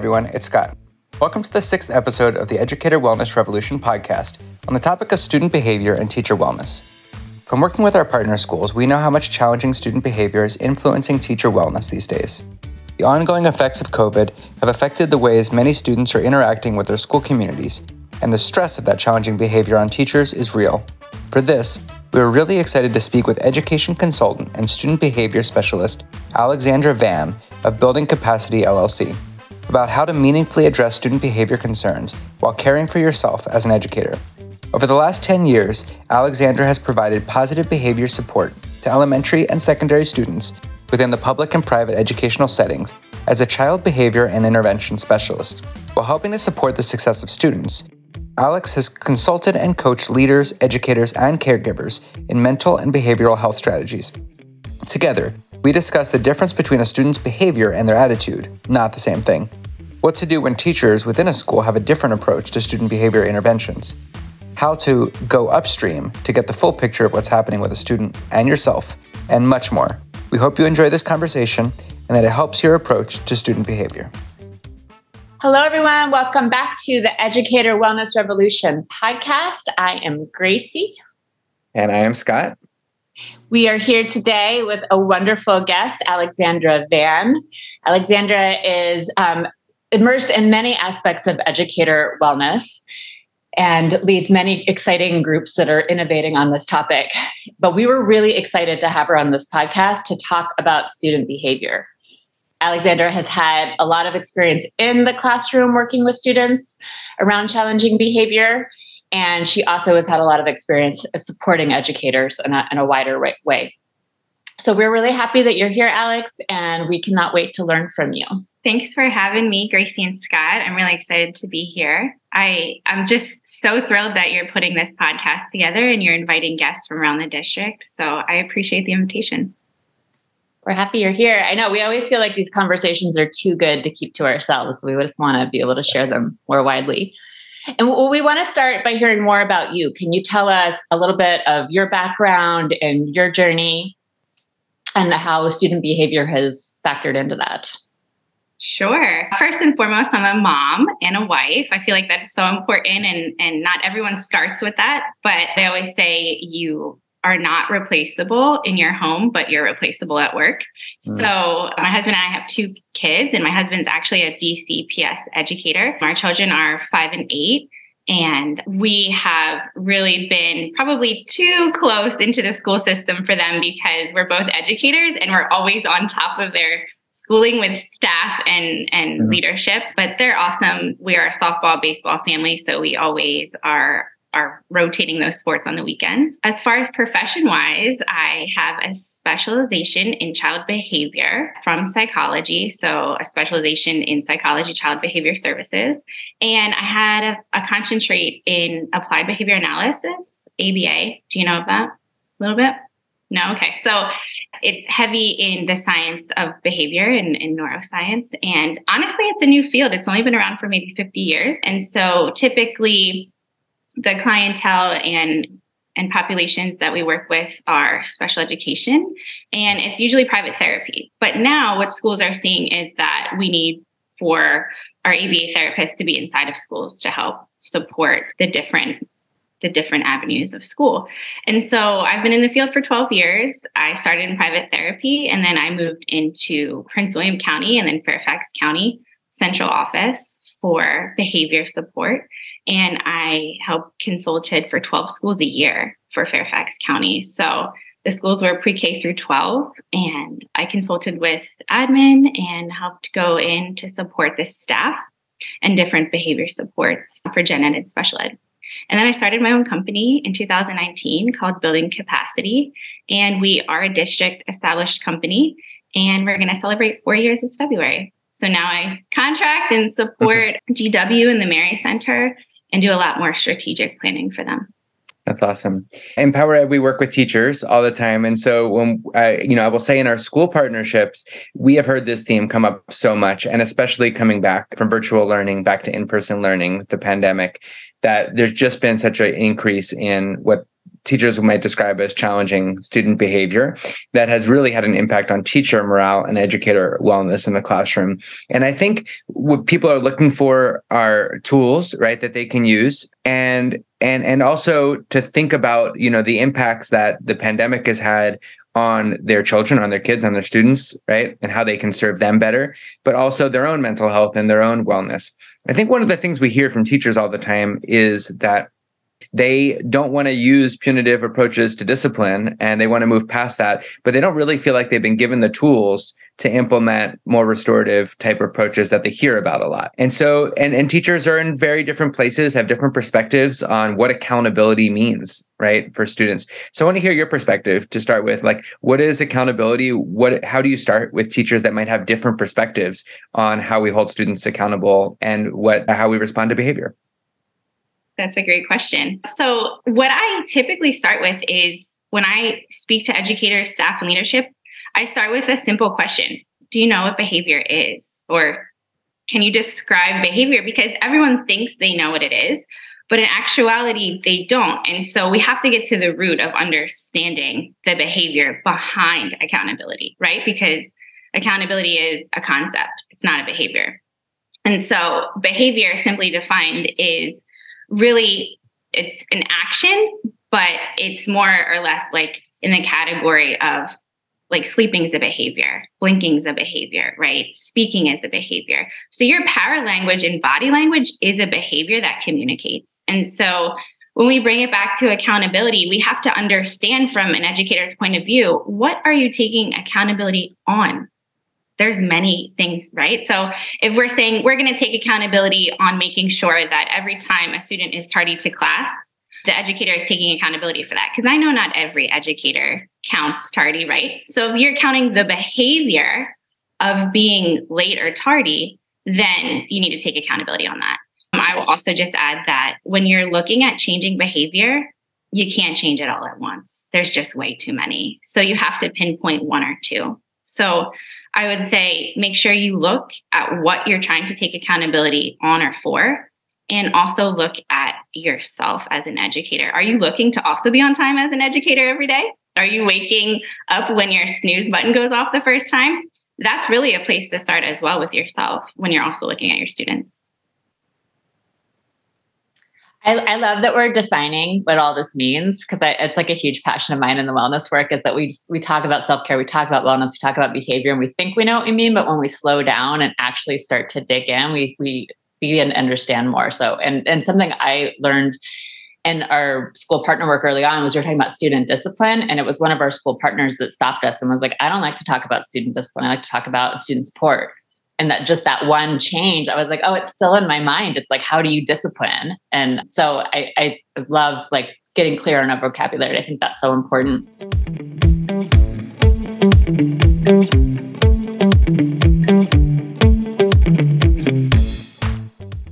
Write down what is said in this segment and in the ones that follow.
everyone, it's Scott. Welcome to the sixth episode of the Educator Wellness Revolution podcast on the topic of student behavior and teacher wellness. From working with our partner schools, we know how much challenging student behavior is influencing teacher wellness these days. The ongoing effects of COVID have affected the ways many students are interacting with their school communities, and the stress of that challenging behavior on teachers is real. For this, we are really excited to speak with education consultant and student behavior specialist Alexandra Vann of Building Capacity LLC about how to meaningfully address student behavior concerns while caring for yourself as an educator. Over the last 10 years, Alexandra has provided positive behavior support to elementary and secondary students within the public and private educational settings as a child behavior and intervention specialist. While helping to support the success of students, Alex has consulted and coached leaders, educators, and caregivers in mental and behavioral health strategies. Together, we discuss the difference between a student's behavior and their attitude, not the same thing what to do when teachers within a school have a different approach to student behavior interventions, how to go upstream to get the full picture of what's happening with a student and yourself, and much more. We hope you enjoy this conversation and that it helps your approach to student behavior. Hello, everyone. Welcome back to the Educator Wellness Revolution podcast. I am Gracie. And I am Scott. We are here today with a wonderful guest, Alexandra Vann. Alexandra is um, immersed in many aspects of educator wellness and leads many exciting groups that are innovating on this topic. But we were really excited to have her on this podcast to talk about student behavior. Alexandra has had a lot of experience in the classroom working with students around challenging behavior. And she also has had a lot of experience supporting educators in a, in a wider way. So we're really happy that you're here, Alex, and we cannot wait to learn from you. Thanks for having me, Gracie and Scott. I'm really excited to be here. I, I'm just so thrilled that you're putting this podcast together and you're inviting guests from around the district. So I appreciate the invitation. We're happy you're here. I know we always feel like these conversations are too good to keep to ourselves. We just want to be able to share them more widely. And we want to start by hearing more about you. Can you tell us a little bit of your background and your journey and how student behavior has factored into that? Sure. First and foremost, I'm a mom and a wife. I feel like that's so important and and not everyone starts with that, but they always say you are not replaceable in your home, but you're replaceable at work. Mm. So, my husband and I have two kids, and my husband's actually a DCPS educator. Our children are five and eight. And we have really been probably too close into the school system for them because we're both educators and we're always on top of their schooling with staff and and mm-hmm. leadership but they're awesome we are a softball baseball family so we always are are rotating those sports on the weekends. As far as profession wise, I have a specialization in child behavior from psychology. So, a specialization in psychology, child behavior services. And I had a, a concentrate in applied behavior analysis, ABA. Do you know of that a little bit? No? Okay. So, it's heavy in the science of behavior and, and, neuroscience. And honestly, it's a new field. It's only been around for maybe 50 years. And so typically the clientele and and populations that we work with are special education and it's usually private therapy. But now what schools are seeing is that we need for our ABA therapists to be inside of schools to help support the different the different avenues of school. And so I've been in the field for 12 years. I started in private therapy and then I moved into Prince William County and then Fairfax County central office for behavior support. And I helped consulted for 12 schools a year for Fairfax County. So the schools were pre K through 12, and I consulted with admin and helped go in to support the staff and different behavior supports for gen ed and special ed. And then I started my own company in 2019 called Building Capacity. And we are a district established company. And we're going to celebrate four years this February. So now I contract and support GW and the Mary Center and do a lot more strategic planning for them. That's awesome. Empower Ed, we work with teachers all the time, and so when I, you know, I will say in our school partnerships, we have heard this theme come up so much, and especially coming back from virtual learning back to in-person learning with the pandemic, that there's just been such an increase in what teachers might describe as challenging student behavior that has really had an impact on teacher morale and educator wellness in the classroom. And I think what people are looking for are tools, right, that they can use and and and also to think about, you know, the impacts that the pandemic has had on their children, on their kids, on their students, right? And how they can serve them better, but also their own mental health and their own wellness. I think one of the things we hear from teachers all the time is that they don't want to use punitive approaches to discipline and they want to move past that, but they don't really feel like they've been given the tools to implement more restorative type approaches that they hear about a lot. And so, and, and teachers are in very different places, have different perspectives on what accountability means, right, for students. So I want to hear your perspective to start with. Like, what is accountability? What, how do you start with teachers that might have different perspectives on how we hold students accountable and what, how we respond to behavior? That's a great question. So, what I typically start with is when I speak to educators, staff, and leadership, I start with a simple question Do you know what behavior is? Or can you describe behavior? Because everyone thinks they know what it is, but in actuality, they don't. And so we have to get to the root of understanding the behavior behind accountability, right? Because accountability is a concept, it's not a behavior. And so behavior simply defined is really it's an action, but it's more or less like in the category of like sleeping is a behavior, blinking is a behavior, right? Speaking is a behavior. So your power language and body language is a behavior that communicates. And so when we bring it back to accountability, we have to understand from an educator's point of view, what are you taking accountability on? There's many things, right? So if we're saying we're going to take accountability on making sure that every time a student is tardy to class, the educator is taking accountability for that. Because I know not every educator counts tardy, right? So if you're counting the behavior of being late or tardy, then you need to take accountability on that. Um, I will also just add that when you're looking at changing behavior, you can't change it all at once. There's just way too many. So you have to pinpoint one or two. So I would say make sure you look at what you're trying to take accountability on or for, and also look at yourself as an educator. Are you looking to also be on time as an educator every day? Are you waking up when your snooze button goes off the first time? That's really a place to start as well with yourself when you're also looking at your students. I, I, love that we're defining what all this means because it's like a huge passion of mine in the wellness work is that we just, we talk about self care, we talk about wellness, we talk about behavior, and we think we know what we mean, but when we slow down and actually start to dig in, we we begin to understand more. So, and and something I learned in our school partner work early on was we were talking about student discipline, and it was one of our school partners that stopped us and was like, "I don't like to talk about student discipline. I like to talk about student support." And that just that one change i was like oh it's still in my mind. It's like how do you discipline? And so i, I love like getting clear on our vocabulary. I think that's so important.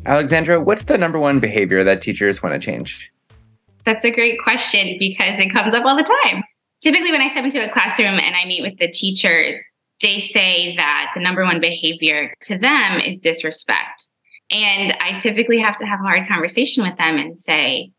Alexandra what's the number one behavior that teachers want to change? That's a great question because it comes up all the time. Typically when i step into a classroom and i meet with the teachers they say that the number one behavior to them is disrespect. And I typically have to have a hard conversation with them and say,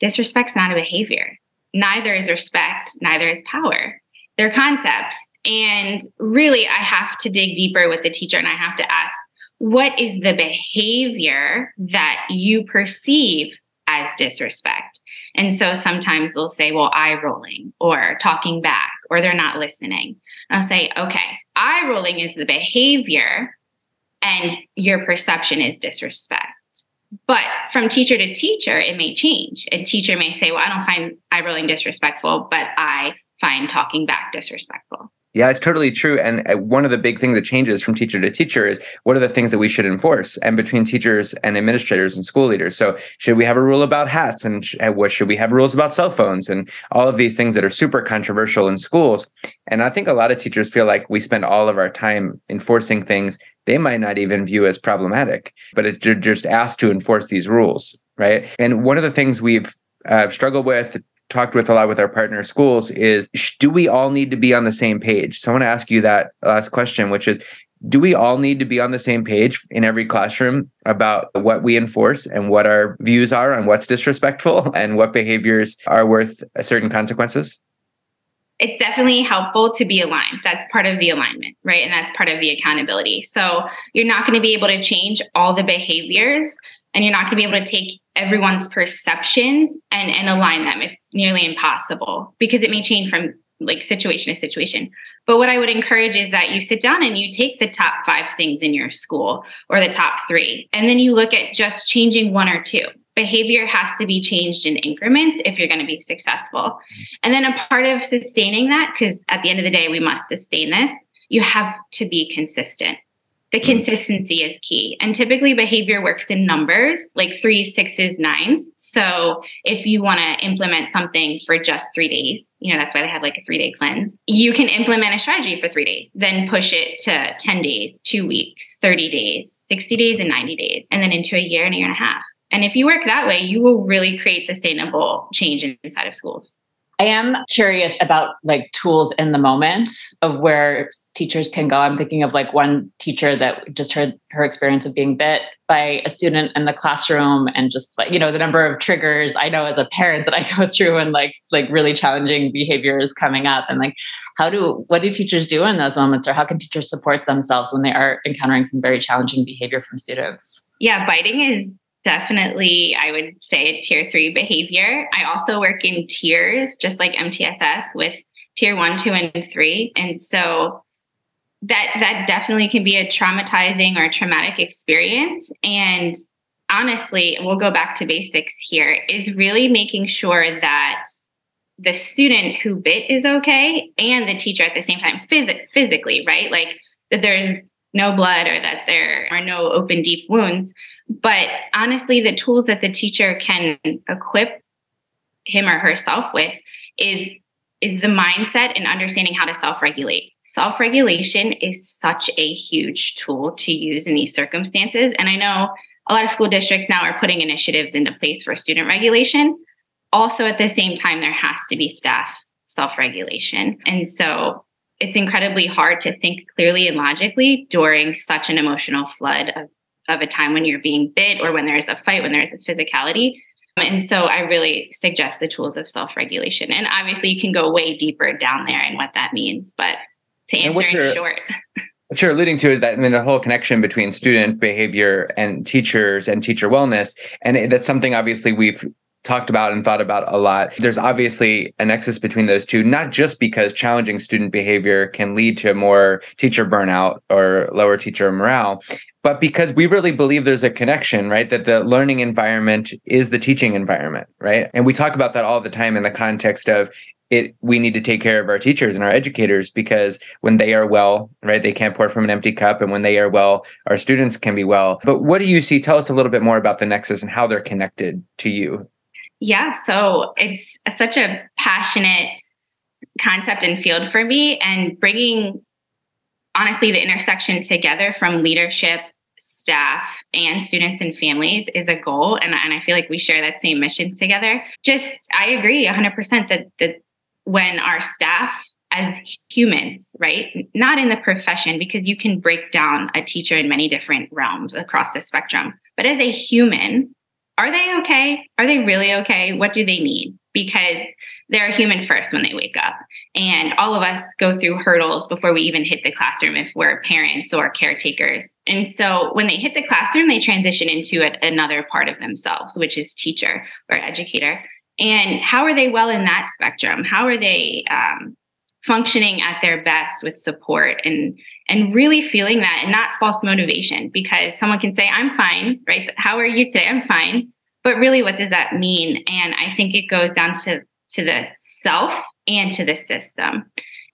disrespect's not a behavior. Neither is respect, neither is power. They're concepts. And really, I have to dig deeper with the teacher and I have to ask, what is the behavior that you perceive as disrespect? And so sometimes they'll say, well, eye rolling or talking back or they're not listening. And I'll say, okay, eye rolling is the behavior and your perception is disrespect. But from teacher to teacher, it may change. A teacher may say, well, I don't find eye rolling disrespectful, but I find talking back disrespectful. Yeah, it's totally true. And uh, one of the big things that changes from teacher to teacher is what are the things that we should enforce and between teachers and administrators and school leaders. So, should we have a rule about hats and what should we have rules about cell phones and all of these things that are super controversial in schools? And I think a lot of teachers feel like we spend all of our time enforcing things they might not even view as problematic, but it, they're just asked to enforce these rules, right? And one of the things we've uh, struggled with talked with a lot with our partner schools is do we all need to be on the same page? So I want to ask you that last question, which is do we all need to be on the same page in every classroom about what we enforce and what our views are on what's disrespectful and what behaviors are worth certain consequences? It's definitely helpful to be aligned. That's part of the alignment, right? And that's part of the accountability. So you're not going to be able to change all the behaviors and you're not going to be able to take everyone's perceptions and, and align them. It's nearly impossible because it may change from like situation to situation. But what I would encourage is that you sit down and you take the top five things in your school or the top three, and then you look at just changing one or two. Behavior has to be changed in increments if you're going to be successful. And then a part of sustaining that, because at the end of the day, we must sustain this, you have to be consistent. The mm. consistency is key. And typically, behavior works in numbers like three, sixes, nines. So if you want to implement something for just three days, you know, that's why they have like a three day cleanse, you can implement a strategy for three days, then push it to 10 days, two weeks, 30 days, 60 days, and 90 days, and then into a year and a year and a half. And if you work that way, you will really create sustainable change inside of schools. I am curious about like tools in the moment of where teachers can go. I'm thinking of like one teacher that just heard her experience of being bit by a student in the classroom and just like, you know, the number of triggers I know as a parent that I go through and like like really challenging behaviors coming up and like how do what do teachers do in those moments or how can teachers support themselves when they are encountering some very challenging behavior from students? Yeah, biting is definitely, I would say, a tier three behavior. I also work in tiers, just like MTSS, with tier one, two, and three. And so that that definitely can be a traumatizing or traumatic experience. And honestly, we'll go back to basics here, is really making sure that the student who bit is okay and the teacher at the same time phys- physically, right? Like that there's no blood or that there are no open deep wounds but honestly, the tools that the teacher can equip him or herself with is is the mindset and understanding how to self-regulate. Self-regulation is such a huge tool to use in these circumstances. And I know a lot of school districts now are putting initiatives into place for student regulation. Also, at the same time, there has to be staff self-regulation. And so it's incredibly hard to think clearly and logically during such an emotional flood of of a time when you're being bit or when there's a fight, when there's a physicality. And so I really suggest the tools of self regulation. And obviously, you can go way deeper down there and what that means. But to answer in short, what you're alluding to is that I mean, the whole connection between student behavior and teachers and teacher wellness. And that's something obviously we've talked about and thought about a lot. There's obviously a nexus between those two, not just because challenging student behavior can lead to more teacher burnout or lower teacher morale, but because we really believe there's a connection, right? That the learning environment is the teaching environment, right? And we talk about that all the time in the context of it we need to take care of our teachers and our educators because when they are well right they can't pour from an empty cup and when they are well our students can be well but what do you see tell us a little bit more about the nexus and how they're connected to you yeah, so it's such a passionate concept and field for me, and bringing honestly the intersection together from leadership, staff, and students and families is a goal. And, and I feel like we share that same mission together. Just, I agree 100% that, that when our staff as humans, right? Not in the profession, because you can break down a teacher in many different realms across the spectrum. But as a human, are they okay? Are they really okay? What do they need? Because they're human first when they wake up. And all of us go through hurdles before we even hit the classroom if we're parents or caretakers. And so when they hit the classroom, they transition into a, another part of themselves, which is teacher or educator. And how are they well in that spectrum? How are they um, functioning at their best with support and and really feeling that and not false motivation because someone can say i'm fine right? How are you today? I'm fine. But really what does that mean? And i think it goes down to to the self and to the system.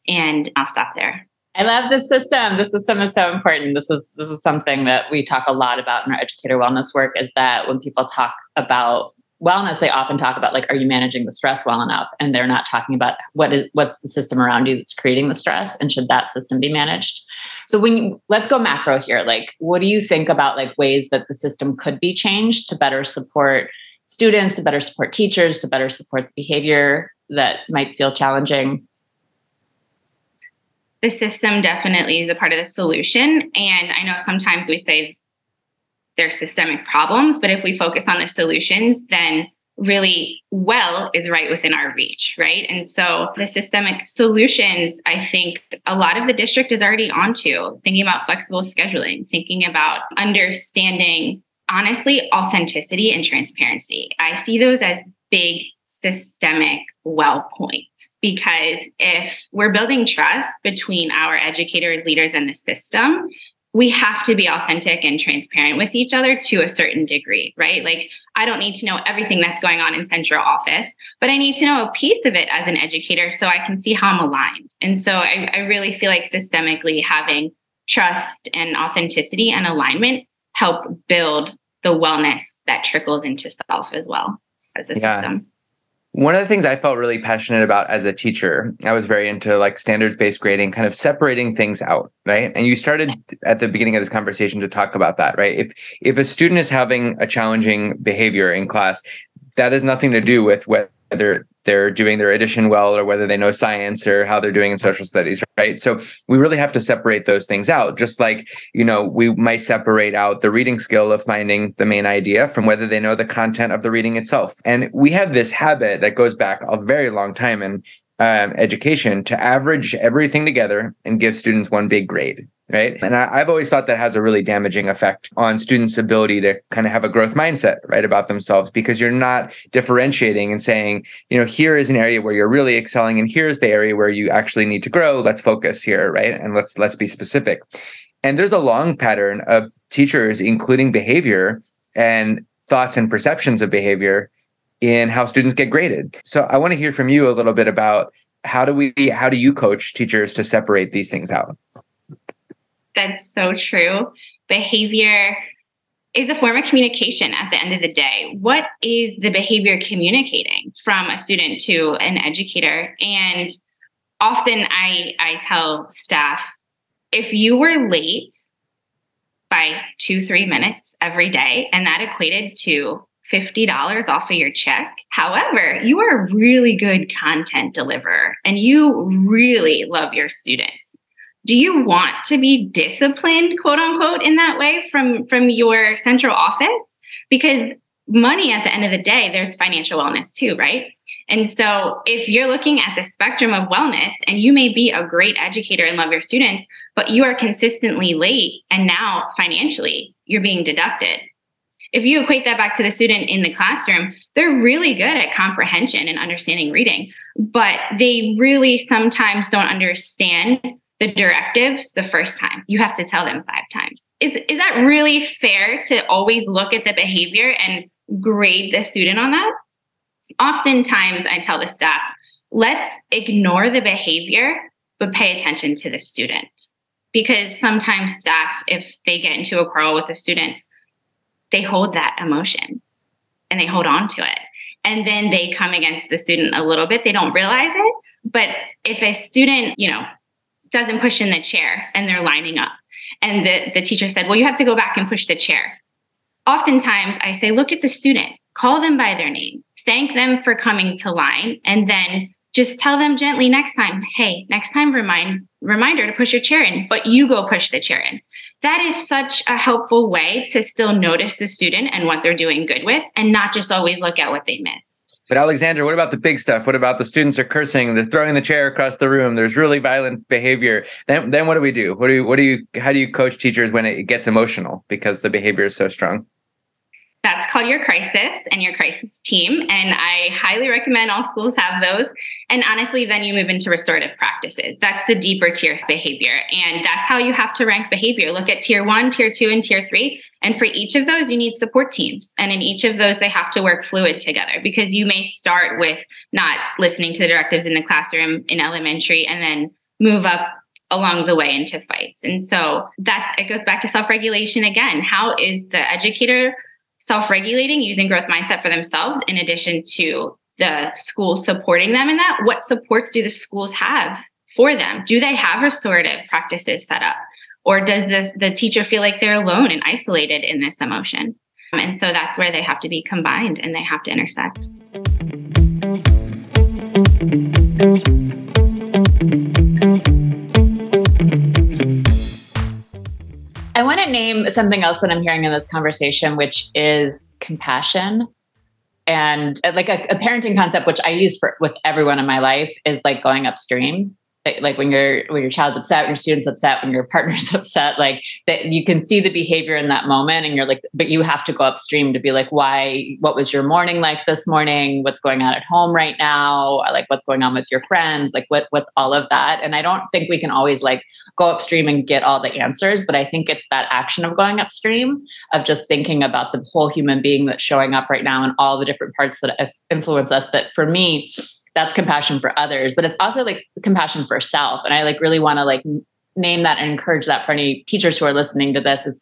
And i'll stop there. I love the system. The system is so important. This is this is something that we talk a lot about in our educator wellness work is that when people talk about wellness they often talk about like are you managing the stress well enough? And they're not talking about what is what's the system around you that's creating the stress and should that system be managed? So when you, let's go macro here. Like what do you think about like ways that the system could be changed to better support students to better support teachers to better support the behavior that might feel challenging? The system definitely is a part of the solution. And I know sometimes we say there's systemic problems, but if we focus on the solutions, then really well is right within our reach, right? And so the systemic solutions, I think a lot of the district is already onto thinking about flexible scheduling, thinking about understanding, honestly, authenticity and transparency. I see those as big systemic well points because if we're building trust between our educators, leaders, and the system, we have to be authentic and transparent with each other to a certain degree, right? Like, I don't need to know everything that's going on in central office, but I need to know a piece of it as an educator so I can see how I'm aligned. And so I, I really feel like systemically having trust and authenticity and alignment help build the wellness that trickles into self as well as the yeah. system. One of the things I felt really passionate about as a teacher, I was very into like standards based grading, kind of separating things out, right? And you started at the beginning of this conversation to talk about that, right? If if a student is having a challenging behavior in class, that has nothing to do with whether they're doing their addition well or whether they know science or how they're doing in social studies right? So we really have to separate those things out just like you know we might separate out the reading skill of finding the main idea from whether they know the content of the reading itself. And we have this habit that goes back a very long time in um, education to average everything together and give students one big grade right? And I, have always thought that has a really damaging effect on students' ability to kind of have a growth mindset, right, about themselves because you're not differentiating and saying, you know, here is an area where you're really excelling, and here's the area where you actually need to grow. Let's focus here, right? And let's let's be specific. And there's a long pattern of teachers including behavior and thoughts and perceptions of behavior in how students get graded. So I want to hear from you a little bit about how do we how do you coach teachers to separate these things out? That's so true. Behavior is a form of communication at the end of the day. What is the behavior communicating from a student to an educator? And often I, I tell staff if you were late by two, three minutes every day, and that equated to $50 off of your check. However, you are a really good content deliverer and you really love your students do you want to be disciplined quote unquote in that way from from your central office? Because money at the end of the day there's financial wellness too right? And so if you're looking at the spectrum of wellness and you may be a great educator and love your students but you are consistently late and now financially you're being deducted. If you equate that back to the student in the classroom, they're really good at comprehension and understanding reading, but they really sometimes don't understand the directives the first time. You have to tell them five times. Is, is that really fair to always look at the behavior and grade the student on that? Oftentimes, I tell the staff, let's ignore the behavior, but pay attention to the student. Because sometimes staff, if they get into a quarrel with a student, they hold that emotion and they hold on to it. And then they come against the student a little bit. They don't realize it. But if a student, you know, doesn't push in the chair and they're lining up. And the, the teacher said, Well, you have to go back and push the chair. Oftentimes, I say, Look at the student, call them by their name, thank them for coming to line, and then just tell them gently next time, Hey, next time, remind reminder to push your chair in, but you go push the chair in. That is such a helpful way to still notice the student and what they're doing good with and not just always look at what they miss. But Alexandra, what about the big stuff? What about the students are cursing? They're throwing the chair across the room. There's really violent behavior. Then, then what do we do? What do you, what do you, how do you coach teachers when it gets emotional because the behavior is so strong? That's called your crisis and your crisis team. And I highly recommend all schools have those. And honestly, then you move into restorative practices. That's the deeper tier of behavior. And that's how you have to rank behavior. Look at tier one, tier two, and tier three. And for each of those, you need support teams. And in each of those, they have to work fluid together because you may start with not listening to the directives in the classroom in elementary and then move up along the way into fights. And so that's it goes back to self-regulation again. How is the educator self-regulating using growth mindset for themselves in addition to the school supporting them in that? What supports do the schools have for them? Do they have restorative practices set up? Or does the, the teacher feel like they're alone and isolated in this emotion? And so that's where they have to be combined and they have to intersect. Something else that I'm hearing in this conversation, which is compassion. And uh, like a, a parenting concept, which I use for with everyone in my life, is like going upstream like when your when your child's upset, when your student's upset, when your partner's upset, like that you can see the behavior in that moment, and you're like, but you have to go upstream to be like, why? What was your morning like this morning? What's going on at home right now? Like what's going on with your friends? Like what what's all of that? And I don't think we can always like go upstream and get all the answers, but I think it's that action of going upstream of just thinking about the whole human being that's showing up right now and all the different parts that influence us. That for me that's compassion for others but it's also like compassion for self. And i like really want to like name that and encourage that for any teachers who are listening to this is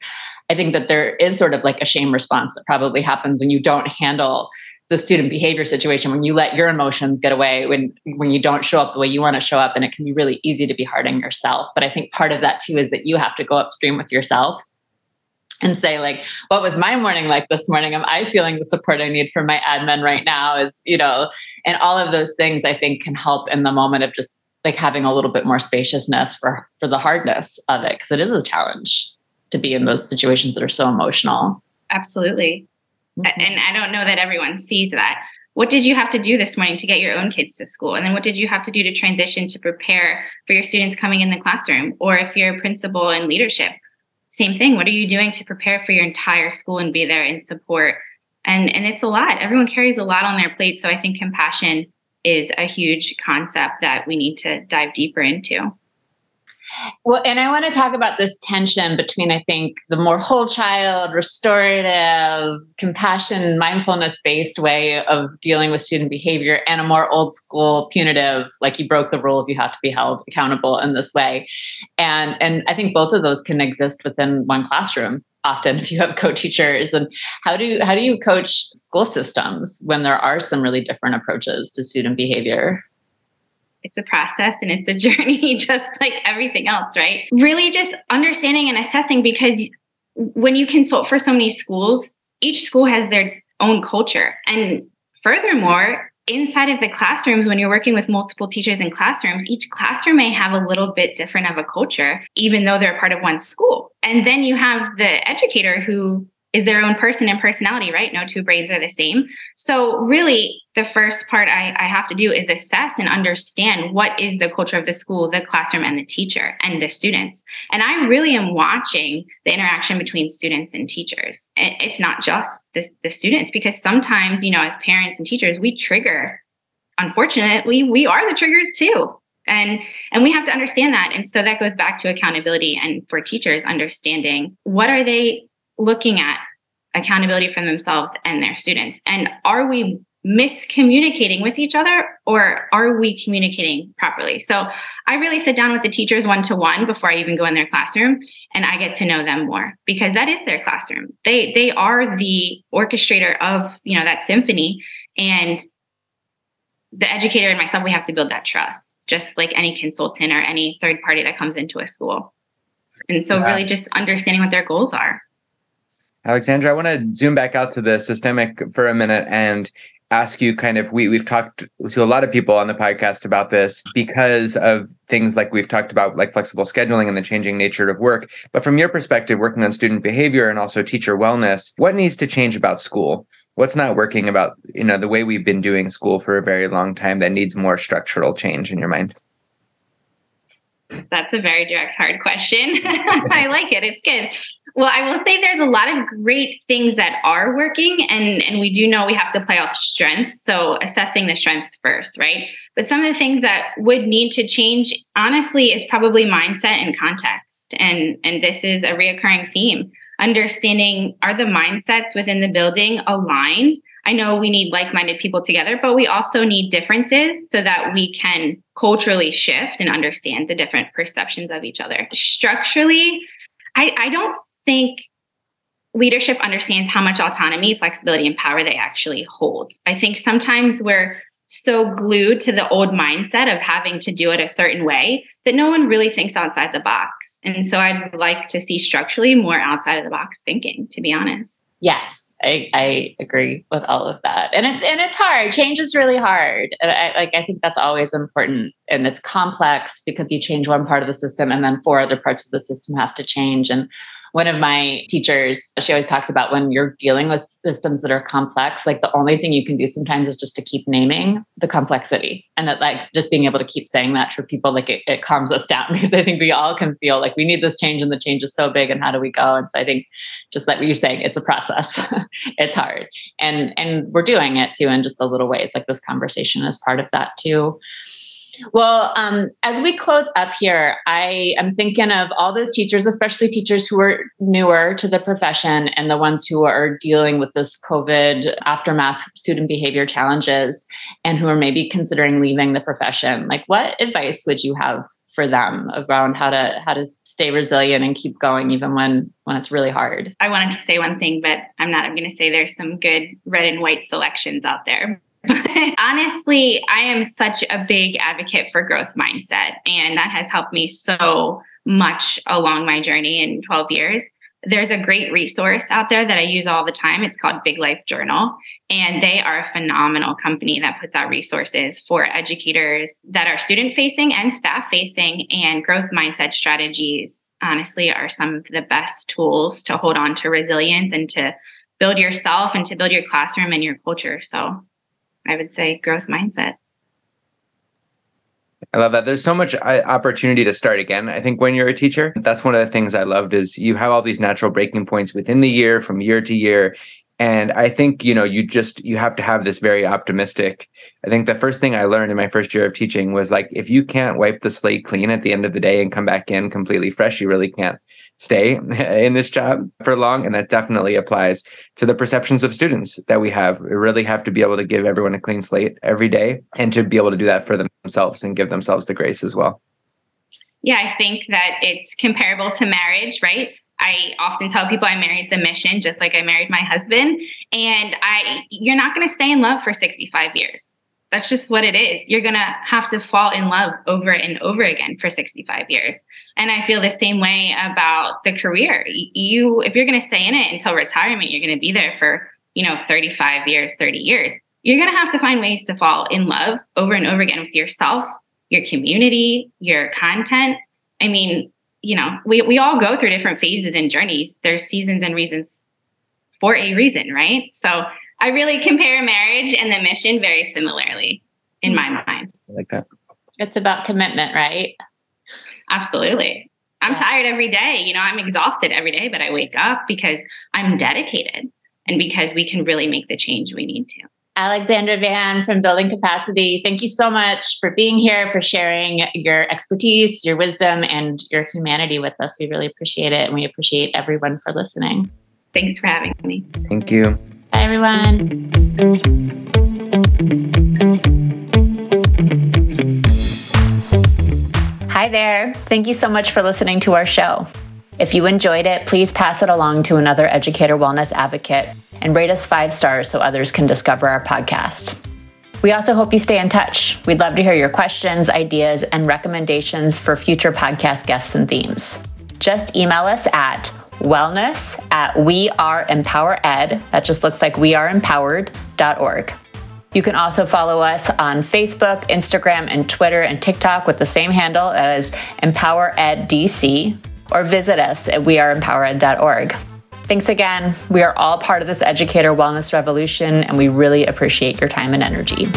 i think that there is sort of like a shame response that probably happens when you don't handle the student behavior situation when you let your emotions get away when when you don't show up the way you want to show up and it can be really easy to be hard on yourself. But i think part of that too is that you have to go upstream with yourself and say like what was my morning like this morning? Am i feeling the support i need from my admin right now? Is you know and all of those things i think can help in the moment of just like having a little bit more spaciousness for for the hardness of it because it is a challenge to be in those situations that are so emotional. Absolutely. Mm-hmm. and i don't know that everyone sees that. What did you have to do this morning to get your own kids to school? And then what did you have to do to transition to prepare for your students coming in the classroom or if you're a principal in leadership same thing. What are you doing to prepare for your entire school and be there in support? And and it's a lot. Everyone carries a lot on their plate. So I think compassion is a huge concept that we need to dive deeper into. Well, and I want to talk about this tension between, I think, the more whole child, restorative, compassion, mindfulness based way of dealing with student behavior and a more old school, punitive, like you broke the rules, you have to be held accountable in this way. And, and I think both of those can exist within one classroom often if you have co-teachers and how do how do you coach school systems when there are some really different approaches to student behavior it's a process and it's a journey just like everything else right? Really just understanding and assessing because when you consult for so many schools each school has their own culture. And furthermore inside of the classrooms when you're working with multiple teachers in classrooms each classroom may have a little bit different of a culture even though they're part of one school. And then you have the educator who is their own person and personality, right? No two brains are the same. So, really, the first part I, I, have to do is assess and understand what is the culture of the school, the classroom, and the teacher and the students. And I really am watching the interaction between students and teachers. It's not just the, the students, because sometimes, you know, as parents and teachers, we trigger. Unfortunately, we are the triggers too and and we have to understand that and so that goes back to accountability and for teachers understanding what are they looking at accountability from themselves and their students? And are we miscommunicating with each other or are we communicating properly? So I really sit down with the teachers one to one before I even go in their classroom and I get to know them more because that is their classroom. They they are the orchestrator of, you know, that symphony and the educator and myself we have to build that trust just like any consultant or any third party that comes into a school. And so yeah. really just understanding what their goals are. Alexandra, I want to zoom back out to the systemic for a minute and ask you kind of we we've talked to a lot of people on the podcast about this because of things like we've talked about like flexible scheduling and the changing nature of work. But from your perspective working on student behavior and also teacher wellness what needs to change about school? What's not working about you know the way we've been doing school for a very long time that needs more structural change in your mind that's a very direct, hard question. I like it. It's good. Well, I will say there's a lot of great things that are working, and, and we do know we have to play off strengths. So, assessing the strengths first, right? But some of the things that would need to change, honestly, is probably mindset and context. And, and this is a reoccurring theme. Understanding are the mindsets within the building aligned? I know we need like minded people together, but we also need differences so that we can culturally shift and understand the different perceptions of each other. Structurally, I, I don't think leadership understands how much autonomy, flexibility, and power they actually hold. I think sometimes we're so glued to the old mindset of having to do it a certain way that no one really thinks outside the box. And so I'd like to see structurally more outside of the box thinking, to be honest. Yes, I, I agree with all of that, and it's and it's hard. Change is really hard. And I, like I think that's always important, and it's complex because you change one part of the system, and then four other parts of the system have to change. And one of my teachers, she always talks about when you're dealing with systems that are complex, like the only thing you can do sometimes is just to keep naming the complexity. And that, like, just being able to keep saying that for people, like, it, it calms us down because I think we all can feel like we need this change and the change is so big. And how do we go? And so I think just like what you're saying, it's a process, it's hard. And, and we're doing it too in just the little ways. Like, this conversation is part of that too. Well, um, as we close up here, I am thinking of all those teachers, especially teachers who are newer to the profession and the ones who are dealing with this COVID aftermath student behavior challenges and who are maybe considering leaving the profession. Like, what advice would you have for them around how to how to stay resilient and keep going even when when it's really hard? I wanted to say one thing, but I'm not. I'm going to say there's some good red and white selections out there. Honestly, I am such a big advocate for growth mindset, and that has helped me so much along my journey in 12 years. There's a great resource out there that I use all the time. It's called Big Life Journal, and they are a phenomenal company that puts out resources for educators that are student facing and staff facing, and growth mindset strategies. Honestly, are some of the best tools to hold on to resilience and to build yourself and to build your classroom and your culture. So I would say growth mindset. I love that. There's so much uh, opportunity to start again. I think when you're a teacher, that's one of the things I loved is you have all these natural breaking points within the year from year to year and i think you know you just you have to have this very optimistic i think the first thing i learned in my first year of teaching was like if you can't wipe the slate clean at the end of the day and come back in completely fresh you really can't stay in this job for long and that definitely applies to the perceptions of students that we have we really have to be able to give everyone a clean slate every day and to be able to do that for themselves and give themselves the grace as well yeah i think that it's comparable to marriage right I often tell people I married the mission just like I married my husband. And I you're not gonna stay in love for 65 years. That's just what it is. You're gonna have to fall in love over and over again for 65 years. And I feel the same way about the career. You if you're gonna stay in it until retirement, you're gonna be there for, you know, 35 years, 30 years. You're gonna have to find ways to fall in love over and over again with yourself, your community, your content. I mean, you know, we, we all go through different phases and journeys. There's seasons and reasons for a reason, right? So I really compare marriage and the mission very similarly in my hmm. mind. I like that. It's about commitment, right? Absolutely. I'm yeah. tired every day. You know, I'm exhausted every day, but I wake up because I'm dedicated and because we can really make the change we need to. Alexandra Vann from Building Capacity, thank you so much for being here, for sharing your expertise, your wisdom, and your humanity with us. We really appreciate it. And we appreciate everyone for listening. Thanks for having me. Thank you. Bye, everyone. Hi there. Thank you so much for listening to our show. If you enjoyed it, please pass it along to another educator wellness advocate and rate us five stars so others can discover our podcast. We also hope you stay in touch. We'd love to hear your questions, ideas, and recommendations for future podcast guests and themes. Just email us at wellness at weareempowered. That just looks like weareempowered.org. You can also follow us on Facebook, Instagram, and Twitter and TikTok with the same handle as EmpowerEdDC, or visit us at weareempowered.org. Thanks again. We are all part of this educator wellness revolution, and we really appreciate your time and energy.